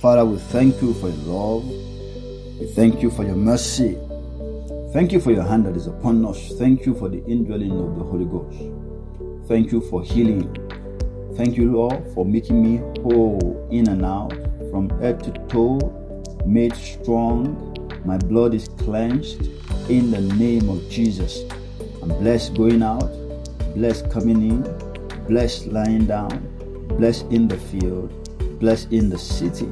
Father, we thank you for your love. We thank you for your mercy. Thank you for your hand that is upon us. Thank you for the indwelling of the Holy Ghost. Thank you for healing. Thank you, Lord, for making me whole in and out, from head to toe, made strong. My blood is cleansed in the name of Jesus. I'm blessed going out, blessed coming in, blessed lying down, blessed in the field, blessed in the city.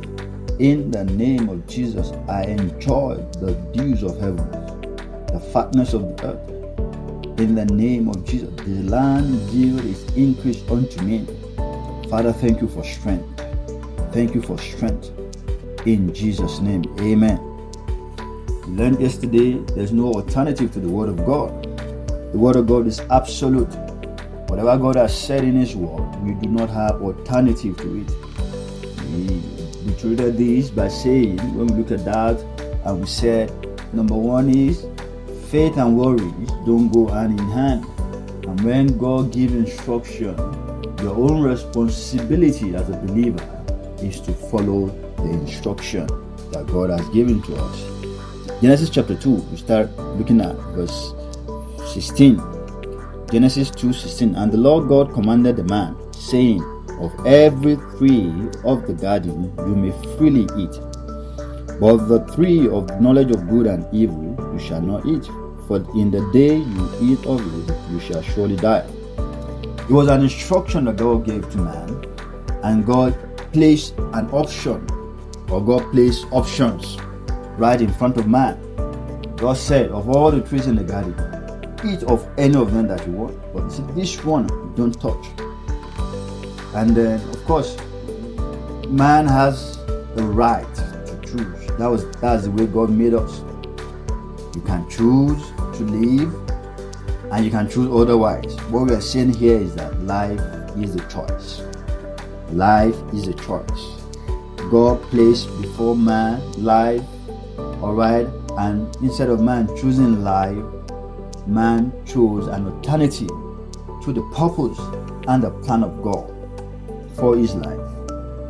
In the name of Jesus, I enjoy the dews of heaven, the fatness of the earth. In the name of Jesus, the land yield is increased unto me. Father, thank you for strength. Thank you for strength. In Jesus' name, amen. We learned yesterday there's no alternative to the Word of God. The Word of God is absolute. Whatever God has said in His Word, we do not have alternative to it. Treated this by saying, when we look at that, and we said, number one is faith and worries don't go hand in hand. And when God gives instruction, your own responsibility as a believer is to follow the instruction that God has given to us. Genesis chapter 2, we start looking at verse 16. Genesis 2 16. And the Lord God commanded the man, saying, of every tree of the garden you may freely eat. But the tree of knowledge of good and evil you shall not eat, for in the day you eat of it, you shall surely die. It was an instruction that God gave to man, and God placed an option, or God placed options right in front of man. God said, Of all the trees in the garden, eat of any of them that you want, but this one don't touch and then, of course, man has the right to choose. That was that's the way God made us. You can choose to live, and you can choose otherwise. What we are saying here is that life is a choice. Life is a choice. God placed before man life, all right, and instead of man choosing life, man chose an alternative to the purpose and the plan of God for his life.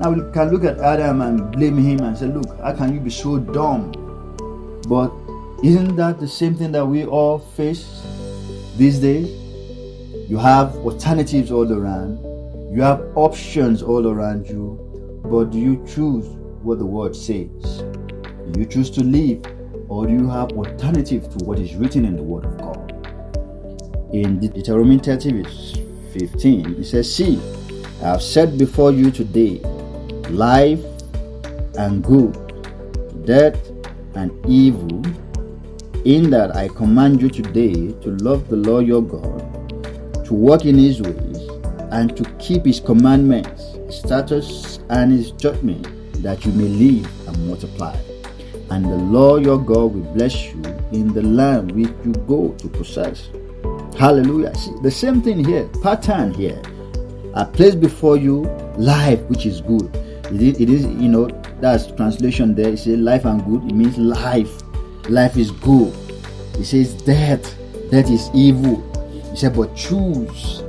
Now we can look at Adam and blame him and say, Look, how can you be so dumb? But isn't that the same thing that we all face these days? You have alternatives all around, you have options all around you, but do you choose what the word says? Do you choose to live, or do you have alternative to what is written in the word of God? In Deuteronomy 30, verse 15, it says, See, I have set before you today life and good, death and evil, in that I command you today to love the Lord your God, to walk in his ways, and to keep his commandments, statutes, and his judgment, that you may live and multiply. And the Lord your God will bless you in the land which you go to possess. Hallelujah. See, the same thing here, pattern here. I place before you life which is good. It is, it is you know, that's translation there. It says life and good. It means life. Life is good. It says death. Death is evil. He said, but choose.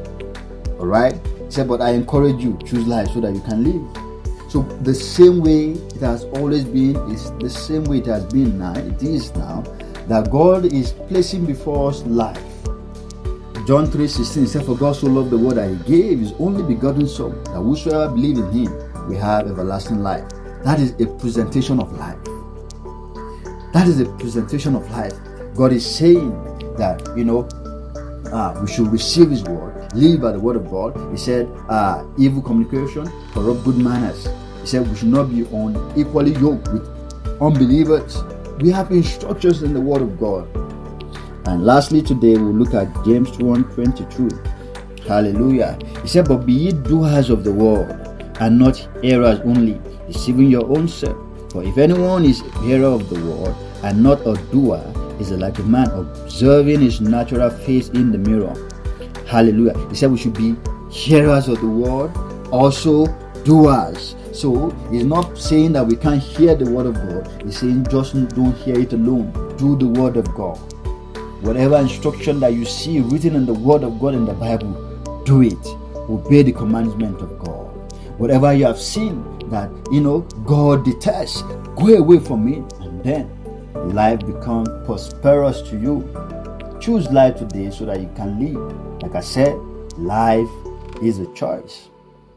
Alright? He said, but I encourage you, choose life so that you can live. So the same way it has always been, is the same way it has been now, it is now, that God is placing before us life John 3:16 said, For God so loved the world that he gave his only begotten Son, that whosoever believe in him will have everlasting life. That is a presentation of life. That is a presentation of life. God is saying that, you know, uh, we should receive his word, live by the word of God. He said, uh, evil communication, corrupt good manners. He said we should not be unequally yoked with unbelievers. We have instructions in the word of God. And lastly, today we'll look at James 1 22. Hallelujah. He said, But be ye doers of the word, and not hearers only, deceiving your own self. For if anyone is hearer of the word and not a doer, is like a man observing his natural face in the mirror. Hallelujah. He said we should be hearers of the word, also doers. So he's not saying that we can't hear the word of God. He's saying just don't hear it alone. Do the word of God. Whatever instruction that you see written in the word of God in the Bible, do it. Obey the commandment of God. Whatever you have seen that you know God detests, go away from it, and then life become prosperous to you. Choose life today so that you can live. Like I said, life is a choice.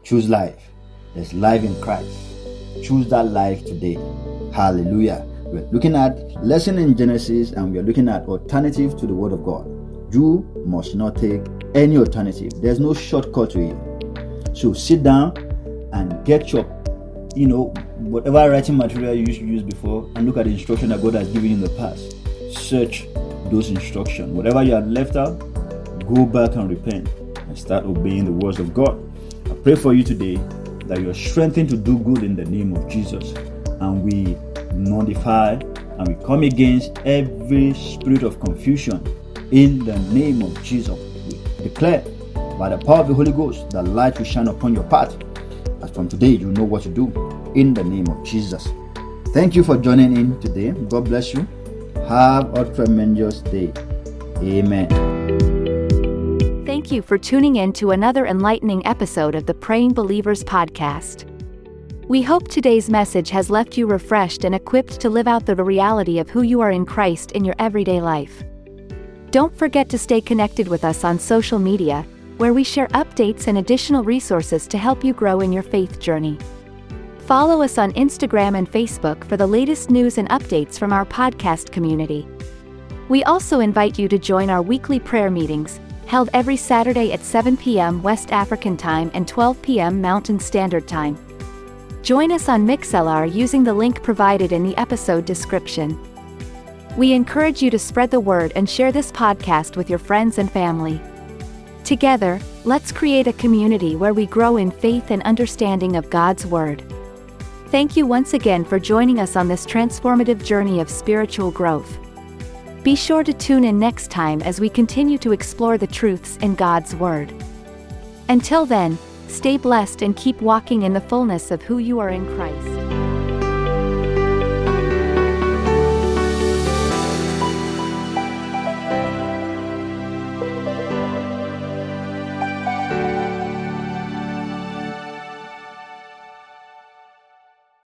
Choose life. There's life in Christ. Choose that life today. Hallelujah. We're looking at lesson in Genesis and we are looking at alternative to the word of God. You must not take any alternative. There's no shortcut to it. So sit down and get your you know whatever writing material you used to use before and look at the instruction that God has given you in the past. Search those instructions. Whatever you have left out, go back and repent and start obeying the words of God. I pray for you today that you are strengthened to do good in the name of Jesus. And we nullify and we come against every spirit of confusion in the name of Jesus. We declare by the power of the Holy Ghost that light will shine upon your path. As from today, you know what to do in the name of Jesus. Thank you for joining in today. God bless you. Have a tremendous day. Amen. Thank you for tuning in to another enlightening episode of the Praying Believers podcast. We hope today's message has left you refreshed and equipped to live out the reality of who you are in Christ in your everyday life. Don't forget to stay connected with us on social media, where we share updates and additional resources to help you grow in your faith journey. Follow us on Instagram and Facebook for the latest news and updates from our podcast community. We also invite you to join our weekly prayer meetings, held every Saturday at 7 p.m. West African Time and 12 p.m. Mountain Standard Time. Join us on Mixlr using the link provided in the episode description. We encourage you to spread the word and share this podcast with your friends and family. Together, let's create a community where we grow in faith and understanding of God's Word. Thank you once again for joining us on this transformative journey of spiritual growth. Be sure to tune in next time as we continue to explore the truths in God's Word. Until then, stay blessed and keep walking in the fullness of who you are in Christ.